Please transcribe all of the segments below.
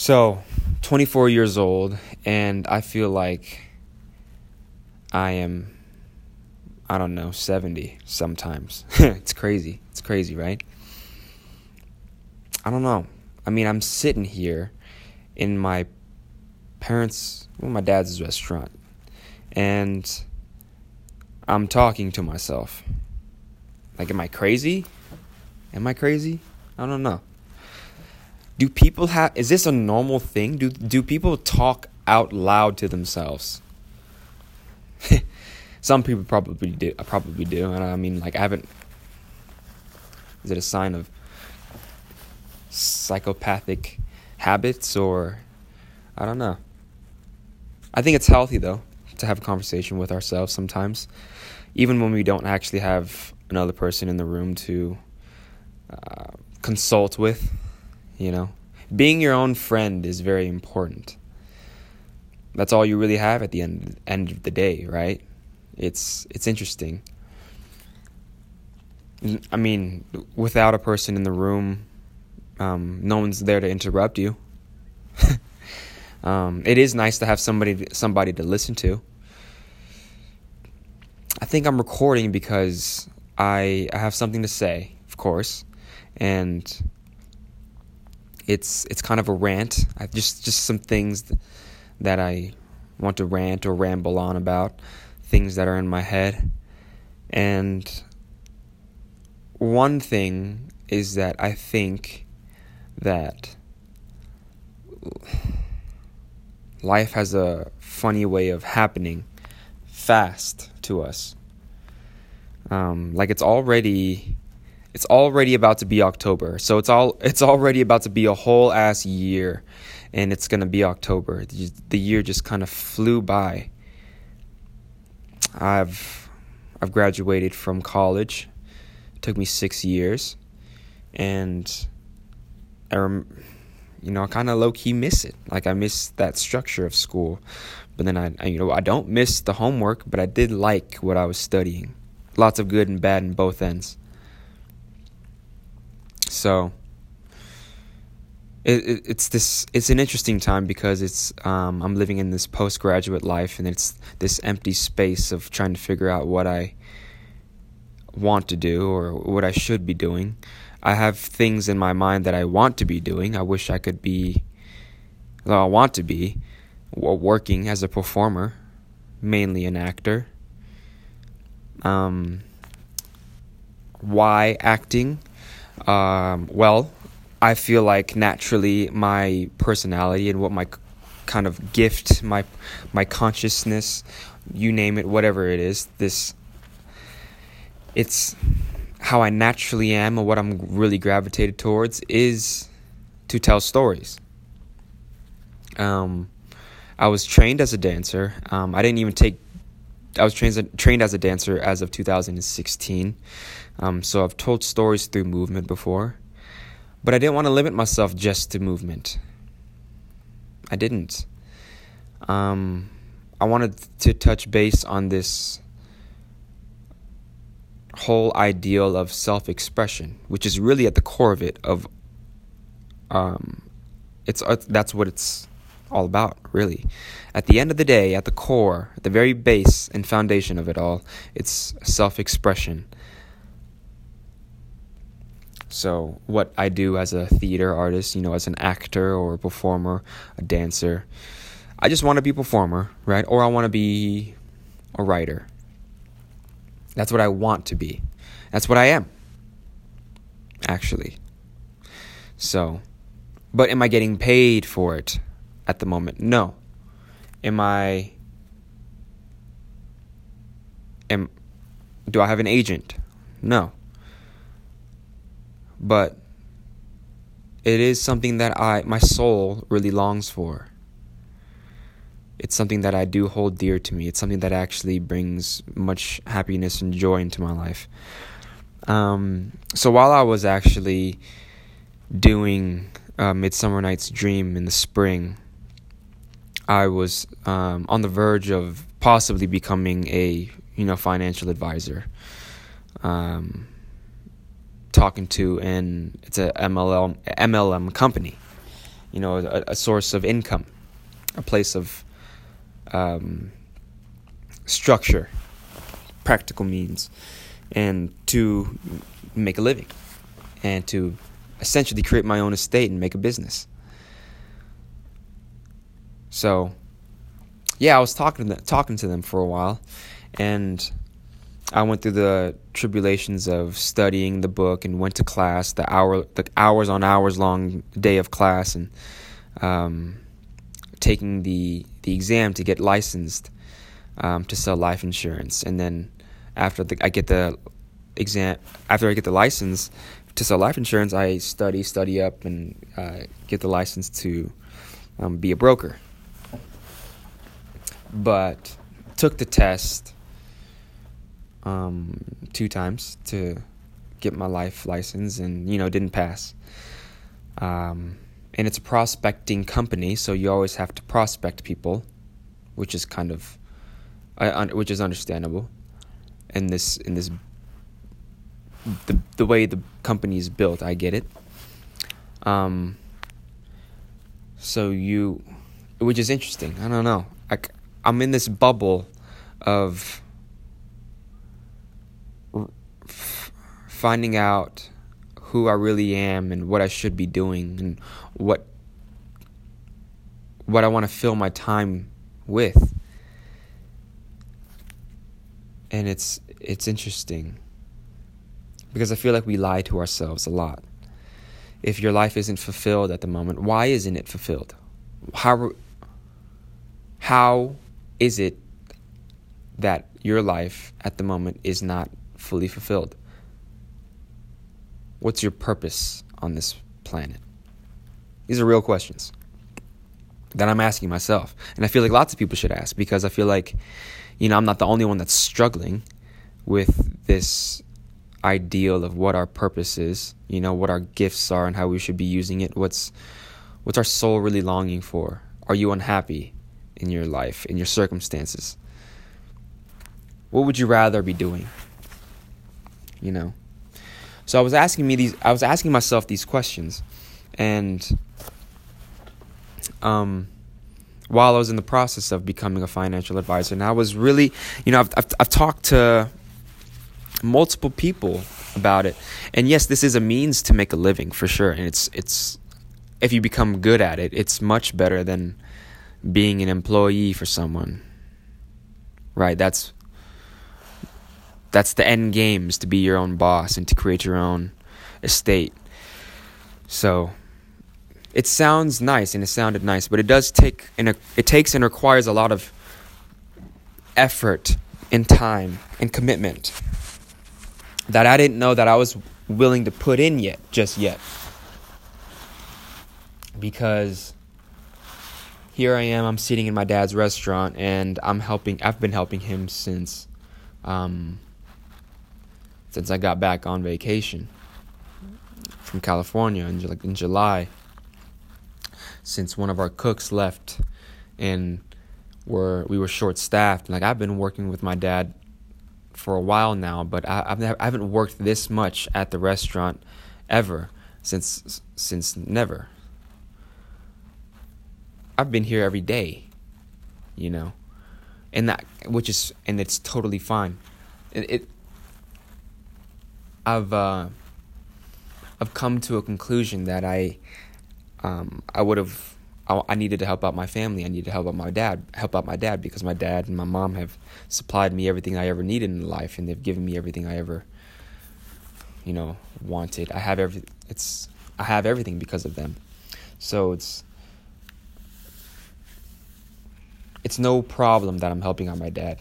So, 24 years old, and I feel like I am, I don't know, 70 sometimes. it's crazy. It's crazy, right? I don't know. I mean, I'm sitting here in my parents', well, my dad's restaurant, and I'm talking to myself. Like, am I crazy? Am I crazy? I don't know do people have is this a normal thing? Do do people talk out loud to themselves? Some people probably do I probably do and i mean like i haven't is it a sign of psychopathic habits or i don't know. I think it's healthy though to have a conversation with ourselves sometimes even when we don't actually have another person in the room to uh, consult with you know, being your own friend is very important. That's all you really have at the end end of the day, right? It's it's interesting. I mean, without a person in the room, um, no one's there to interrupt you. um, it is nice to have somebody somebody to listen to. I think I'm recording because I I have something to say, of course, and it's it's kind of a rant. I just just some things that I want to rant or ramble on about, things that are in my head. And one thing is that I think that life has a funny way of happening fast to us. Um, like it's already it's already about to be October. So it's all it's already about to be a whole ass year and it's going to be October. The year just kind of flew by. I've I've graduated from college. It took me 6 years and I rem- you know, I kind of low key miss it. Like I miss that structure of school. But then I, I you know, I don't miss the homework, but I did like what I was studying. Lots of good and bad in both ends. So it, it, it's this it's an interesting time because it's um, I'm living in this postgraduate life and it's this empty space of trying to figure out what I want to do or what I should be doing. I have things in my mind that I want to be doing. I wish I could be well, I want to be working as a performer, mainly an actor. Um, why acting? Um, well, I feel like naturally my personality and what my kind of gift, my my consciousness, you name it, whatever it is, this it's how I naturally am or what I'm really gravitated towards is to tell stories. Um, I was trained as a dancer. Um, I didn't even take. I was trained trained as a dancer as of 2016. Um, so I've told stories through movement before, but I didn't want to limit myself just to movement. I didn't. Um, I wanted to touch base on this whole ideal of self-expression, which is really at the core of it. Of um, it's uh, that's what it's all about, really. At the end of the day, at the core, at the very base and foundation of it all, it's self-expression. So, what I do as a theater artist, you know, as an actor or a performer, a dancer, I just want to be a performer, right? Or I want to be a writer. That's what I want to be. That's what I am, actually. So, but am I getting paid for it at the moment? No. Am I. Am, do I have an agent? No but it is something that I my soul really longs for. It's something that I do hold dear to me. It's something that actually brings much happiness and joy into my life. Um, so while I was actually doing uh, Midsummer Night's Dream in the spring, I was um, on the verge of possibly becoming a you know financial advisor. Um, talking to and it's a MLM MLM company, you know, a, a source of income, a place of um, structure, practical means, and to make a living, and to essentially create my own estate and make a business. So, yeah, I was talking to them, talking to them for a while, and I went through the tribulations of studying the book and went to class, the hour, the hours on hours long day of class, and um, taking the the exam to get licensed um, to sell life insurance. And then after the, I get the exam, after I get the license to sell life insurance, I study, study up, and uh, get the license to um, be a broker. But took the test um, two times to get my life license, and you know didn't pass. Um, and it's a prospecting company, so you always have to prospect people, which is kind of, which is understandable. In this, in this, the the way the company is built, I get it. Um. So you, which is interesting. I don't know. I, I'm in this bubble of finding out who I really am and what I should be doing and what what I want to fill my time with. And it's it's interesting because I feel like we lie to ourselves a lot. If your life isn't fulfilled at the moment, why isn't it fulfilled? How how is it that your life at the moment is not fully fulfilled? What's your purpose on this planet? These are real questions that I'm asking myself. And I feel like lots of people should ask because I feel like, you know, I'm not the only one that's struggling with this ideal of what our purpose is, you know, what our gifts are and how we should be using it. What's what's our soul really longing for? Are you unhappy in your life, in your circumstances? What would you rather be doing? You know? So I was asking me these I was asking myself these questions and um while I was in the process of becoming a financial advisor and I was really you know I've I've, I've talked to multiple people about it and yes this is a means to make a living for sure and it's it's if you become good at it it's much better than being an employee for someone right that's that's the end game is to be your own boss and to create your own estate. So it sounds nice and it sounded nice, but it does take and it takes and requires a lot of effort and time and commitment that I didn't know that I was willing to put in yet just yet. Because here I am, I'm sitting in my dad's restaurant and I'm helping I've been helping him since um, since I got back on vacation from California in, like in July. Since one of our cooks left, and were we were short staffed. Like I've been working with my dad for a while now, but I, I've I haven't worked this much at the restaurant ever since since never. I've been here every day, you know, and that which is and it's totally fine. It, it I've uh, I've come to a conclusion that I um, I would have I, I needed to help out my family. I needed to help out my dad, help out my dad because my dad and my mom have supplied me everything I ever needed in life, and they've given me everything I ever you know wanted. I have every it's I have everything because of them. So it's it's no problem that I'm helping out my dad.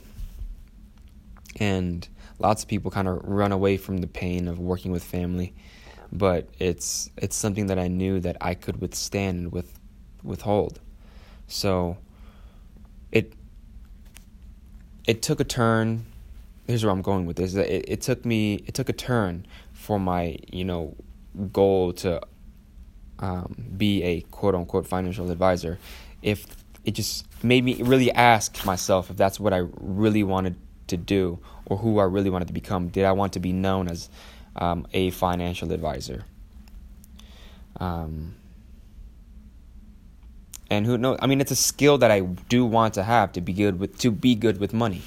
And lots of people kind of run away from the pain of working with family, but it's it's something that I knew that I could withstand with withhold. So it it took a turn. Here's where I'm going with this. It, it took me it took a turn for my you know goal to um, be a quote unquote financial advisor. If it just made me really ask myself if that's what I really wanted to do or who I really wanted to become. Did I want to be known as um, a financial advisor? Um, And who knows? I mean, it's a skill that I do want to have to be good with to be good with money.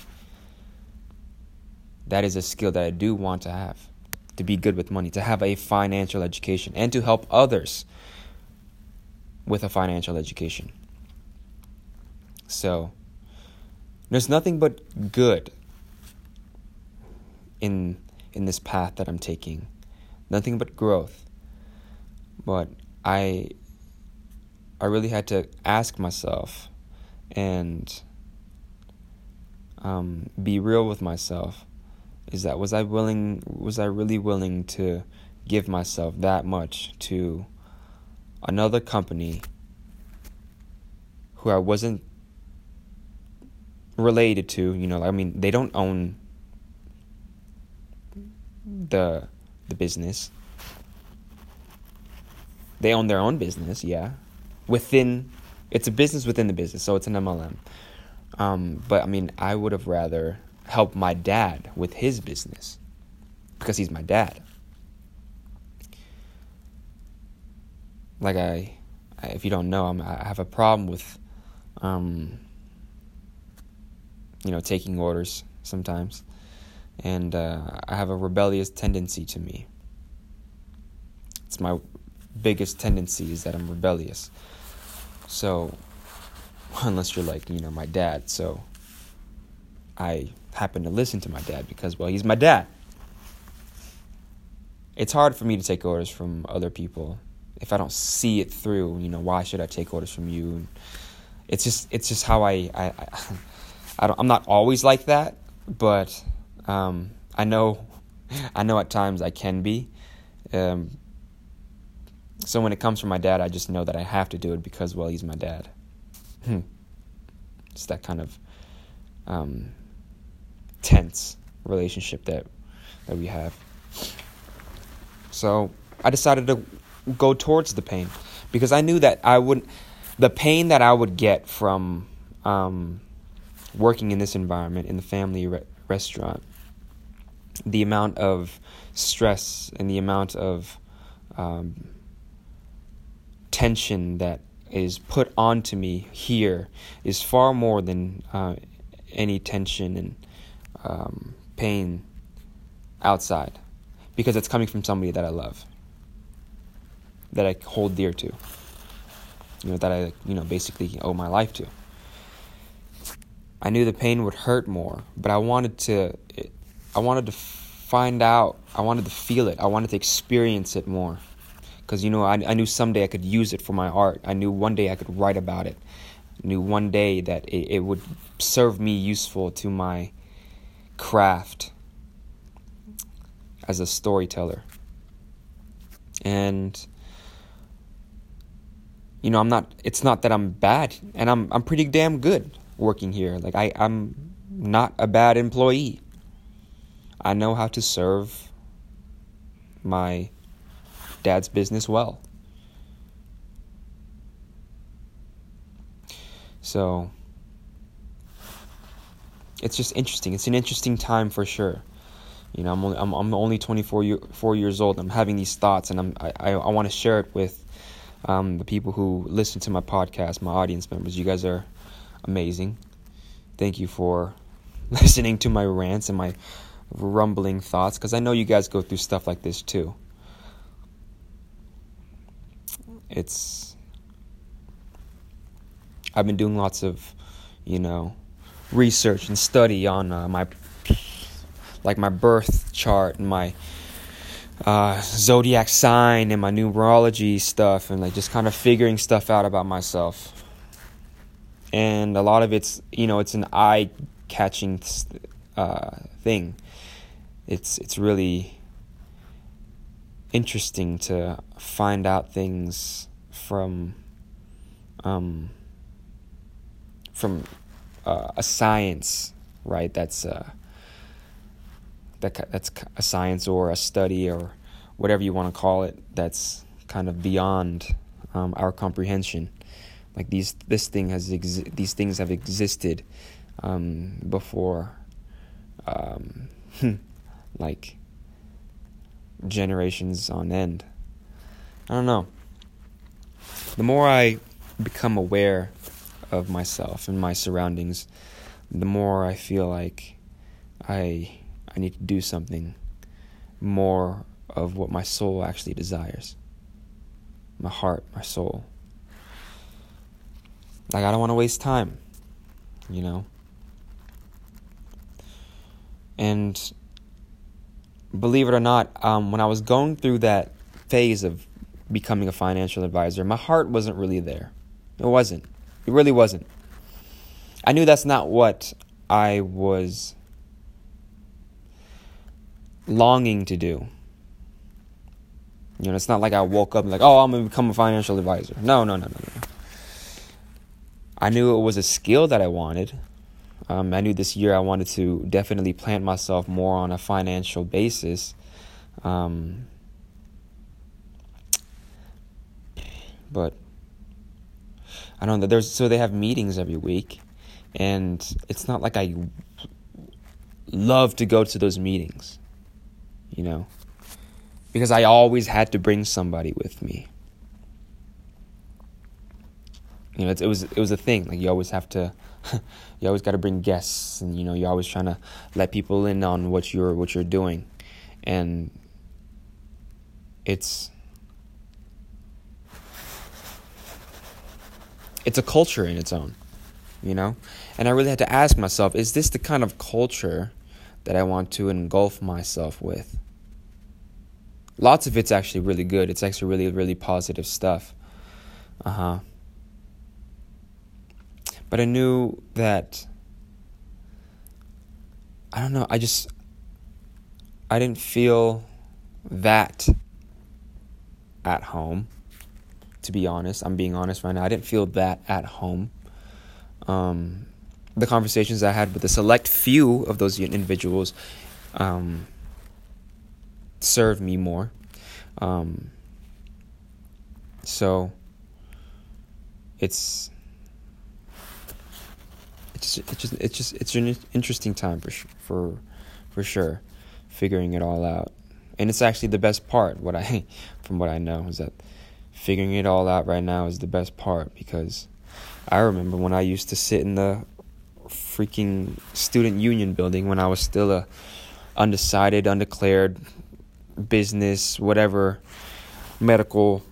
That is a skill that I do want to have to be good with money, to have a financial education, and to help others with a financial education. So, there's nothing but good in in this path that I'm taking. Nothing but growth. But I I really had to ask myself and um, be real with myself is that was I willing was I really willing to give myself that much to another company who I wasn't related to, you know, I mean they don't own the the business. They own their own business, yeah. Within it's a business within the business, so it's an MLM. Um, but I mean, I would have rather help my dad with his business because he's my dad. Like I, I if you don't know, I'm, i have a problem with, um, you know, taking orders sometimes, and uh, I have a rebellious tendency to me. It's my biggest tendency is that I'm rebellious. So, unless you're like you know my dad, so I happen to listen to my dad because, well, he's my dad. It's hard for me to take orders from other people if I don't see it through. You know, why should I take orders from you? And it's just it's just how I I, I, I I'm not always like that, but um, I know I know at times I can be. Um, so when it comes from my dad, I just know that I have to do it because well, he's my dad. Hmm. It's that kind of um, tense relationship that that we have. So I decided to go towards the pain because I knew that I would the pain that I would get from um, working in this environment in the family re- restaurant, the amount of stress and the amount of um, tension that is put onto me here is far more than uh, any tension and um, pain outside because it's coming from somebody that I love, that I hold dear to, you know, that I, you know, basically owe my life to. I knew the pain would hurt more, but I wanted to, I wanted to find out, I wanted to feel it, I wanted to experience it more. Because, you know, I, I knew someday I could use it for my art. I knew one day I could write about it. I knew one day that it, it would serve me useful to my craft as a storyteller. And you know, I'm not it's not that I'm bad and I'm I'm pretty damn good working here. Like I I'm not a bad employee. I know how to serve my dad's business well. So it's just interesting. It's an interesting time for sure. You know, I'm only I'm, I'm only 24 year, four years old. I'm having these thoughts, and I'm I I, I want to share it with um, the people who listen to my podcast, my audience members. You guys are amazing. Thank you for listening to my rants and my rumbling thoughts, because I know you guys go through stuff like this too. It's I've been doing lots of, you know, research and study on uh, my like my birth chart and my uh, zodiac sign and my numerology stuff and like just kind of figuring stuff out about myself and a lot of it's you know it's an eye catching uh, thing it's it's really interesting to find out things from um, from uh, a science, right? That's uh, that that's a science or a study or whatever you want to call it. That's kind of beyond um, our comprehension. Like these, this thing has exi- these things have existed um, before, um, like generations on end. I don't know. The more I become aware of myself and my surroundings, the more I feel like I I need to do something more of what my soul actually desires. My heart, my soul. Like I don't want to waste time, you know. And believe it or not, um, when I was going through that phase of becoming a financial advisor, my heart wasn't really there. It wasn't. It really wasn't. I knew that's not what I was longing to do. You know, it's not like I woke up and like, oh, I'm gonna become a financial advisor. No, no, no, no, no. I knew it was a skill that I wanted. Um, I knew this year I wanted to definitely plant myself more on a financial basis. Um, but I don't know. There's so they have meetings every week, and it's not like I love to go to those meetings, you know, because I always had to bring somebody with me. You know, it was it was a thing. Like you always have to, you always got to bring guests, and you know, you're always trying to let people in on what you're what you're doing, and it's it's a culture in its own, you know? And I really had to ask myself, is this the kind of culture that I want to engulf myself with? Lots of it's actually really good. It's actually really, really positive stuff. Uh huh. But I knew that, I don't know, I just, I didn't feel that at home to be honest. I'm being honest right now. I didn't feel that at home. Um, the conversations I had with a select few of those individuals um, served me more. Um, so it's it's it's just it's just it's an interesting time for for for sure, figuring it all out, and it's actually the best part. What I from what I know is that figuring it all out right now is the best part because I remember when I used to sit in the freaking student union building when I was still a undecided, undeclared business, whatever medical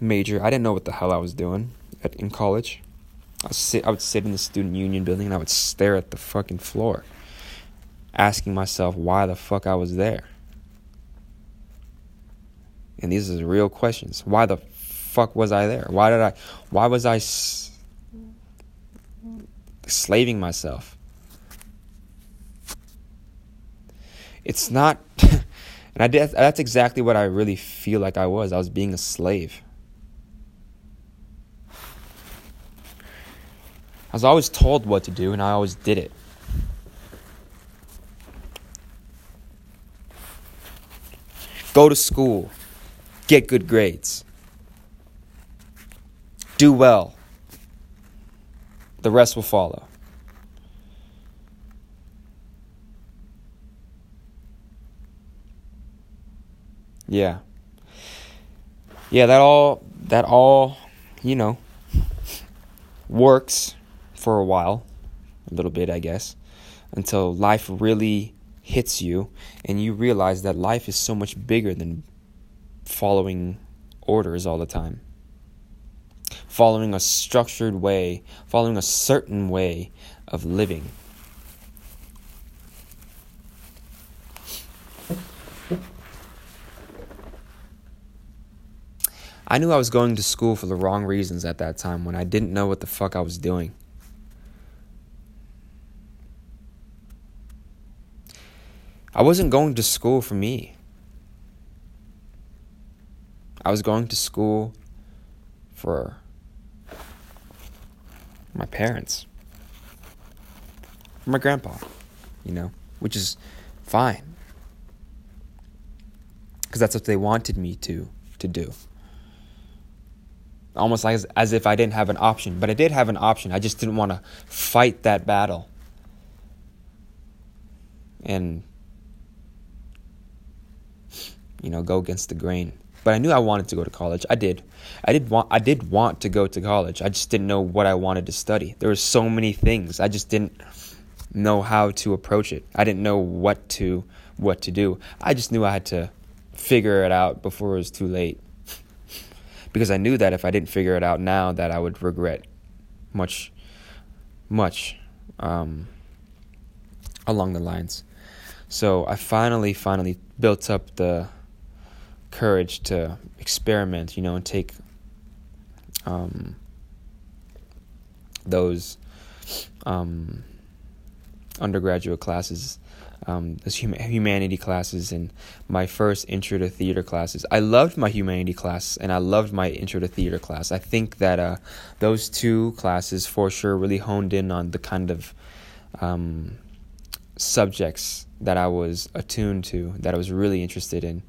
major. I didn't know what the hell I was doing at, in college. I sit I would sit in the student union building and I would stare at the fucking floor asking myself why the fuck I was there. And these are real questions. Why the fuck was I there? Why did I? Why was I s- slaving myself? It's not, and I did. That's exactly what I really feel like I was. I was being a slave. Was always told what to do, and I always did it. Go to school, get good grades. Do well. The rest will follow. Yeah. Yeah, that all that all, you know, works for a while, a little bit, I guess, until life really hits you and you realize that life is so much bigger than following orders all the time following a structured way, following a certain way of living. I knew I was going to school for the wrong reasons at that time when I didn't know what the fuck I was doing. I wasn't going to school for me. I was going to school for my parents, for my grandpa, you know, which is fine. Because that's what they wanted me to, to do. Almost like as, as if I didn't have an option. But I did have an option. I just didn't want to fight that battle. And, you know, go against the grain. but I knew I wanted to go to college. I did. I did want I did want to go to college. I just didn't know what I wanted to study. There were so many things. I just didn't know how to approach it. I didn't know what to what to do. I just knew I had to figure it out before it was too late. because I knew that if I didn't figure it out now that I would regret much much um, along the lines. So I finally, finally built up the courage to experiment, you know, and take um, those um, undergraduate classes, um, those hum- humanity classes, and my first intro to theater classes. I loved my humanity class, and I loved my intro to theater class. I think that uh, those two classes, for sure, really honed in on the kind of um, subjects that I was attuned to, that I was really interested in.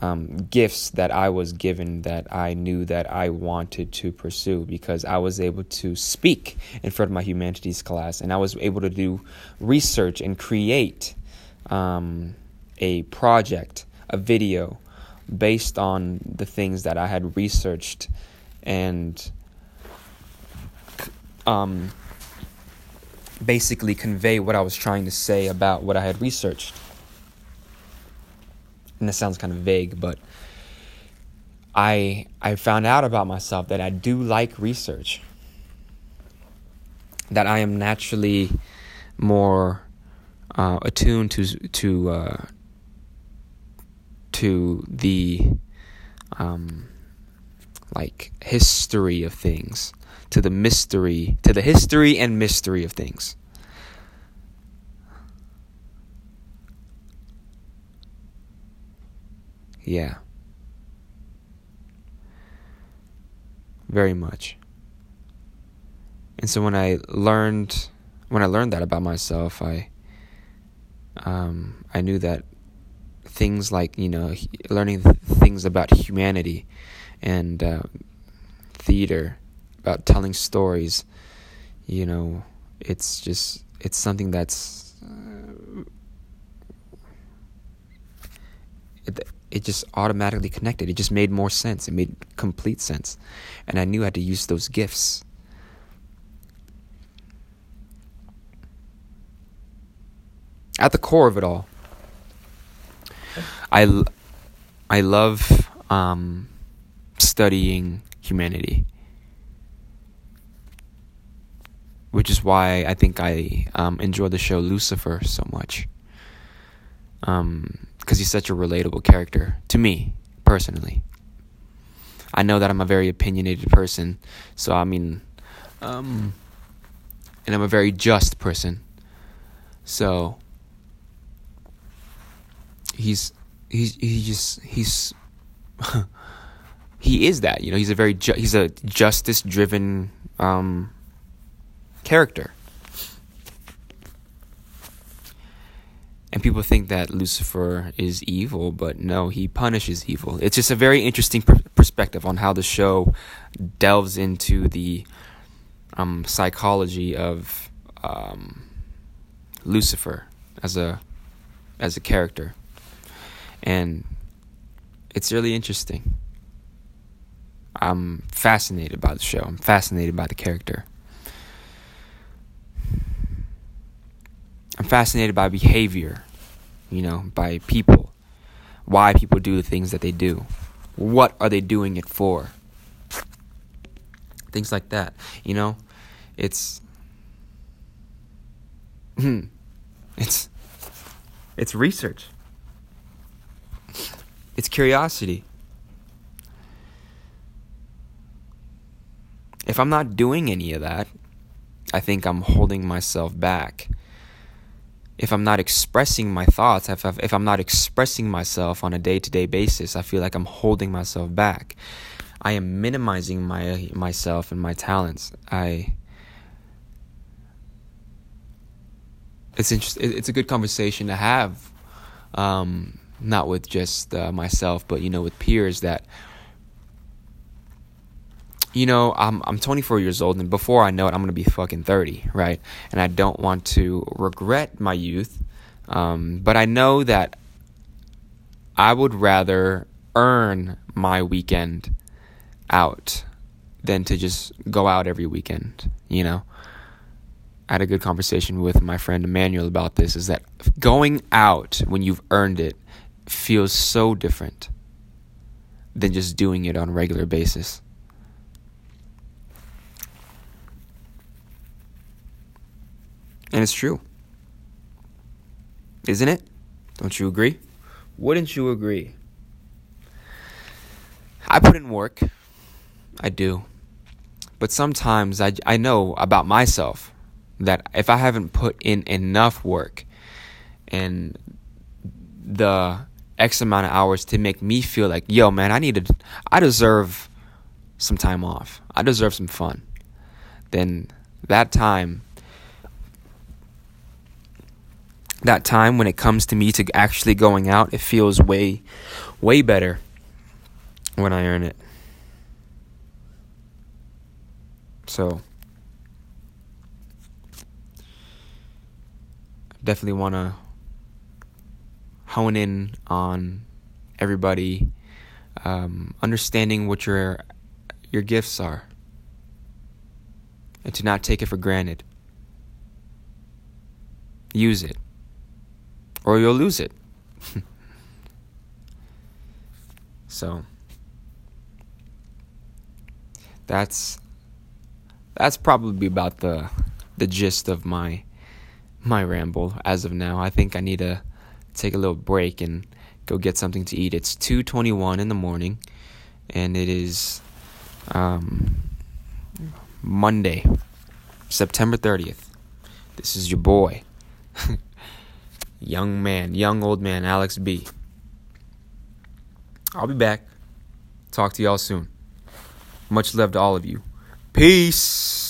Um, gifts that I was given that I knew that I wanted to pursue because I was able to speak in front of my humanities class and I was able to do research and create um, a project, a video based on the things that I had researched and um, basically convey what I was trying to say about what I had researched. And this sounds kind of vague, but I I found out about myself that I do like research. That I am naturally more uh, attuned to to uh, to the um, like history of things to the mystery, to the history and mystery of things. Yeah. Very much. And so when I learned when I learned that about myself, I um, I knew that things like you know learning th- things about humanity and uh, theater about telling stories. You know, it's just it's something that's uh, it just automatically connected. It just made more sense. It made complete sense, and I knew I had to use those gifts. At the core of it all, I, I love um, studying humanity. which is why I think I um, enjoy the show Lucifer so much. Because um, he's such a relatable character to me personally. I know that I'm a very opinionated person, so I mean, um, and I'm a very just person. So he's he's he just he's he is that you know he's a very ju- he's a justice driven um character. And people think that Lucifer is evil, but no, he punishes evil. It's just a very interesting per- perspective on how the show delves into the um, psychology of um, Lucifer as a as a character, and it's really interesting. I'm fascinated by the show. I'm fascinated by the character. Fascinated by behavior, you know, by people, why people do the things that they do, what are they doing it for, things like that. You know, it's hmm, it's it's research, it's curiosity. If I'm not doing any of that, I think I'm holding myself back if I'm not expressing my thoughts, if, if I'm not expressing myself on a day to day basis, I feel like I'm holding myself back. I am minimizing my myself and my talents. I it's interesting. It's a good conversation to have, um, not with just uh, myself, but you know, with peers that you know, I'm I'm 24 years old, and before I know it, I'm gonna be fucking 30, right? And I don't want to regret my youth, um, but I know that I would rather earn my weekend out than to just go out every weekend, you know? I had a good conversation with my friend Emmanuel about this is that going out when you've earned it feels so different than just doing it on a regular basis. And it's true. Isn't it? Don't you agree? Wouldn't you agree? I put in work. I do. But sometimes I, I know about myself that if I haven't put in enough work and the X amount of hours to make me feel like, yo, man, I need to, I deserve some time off. I deserve some fun. Then that time that time when it comes to me to actually going out, it feels way, way better when I earn it. So, definitely want to hone in on everybody um, understanding what your your gifts are and to not take it for granted. Use it or you'll lose it. so that's that's probably about the the gist of my my ramble as of now. I think I need to take a little break and go get something to eat. It's 2:21 in the morning and it is um, Monday, September 30th. This is your boy young man, young old man, Alex B. I'll be back. Talk to y'all soon. Much love to all of you. Peace.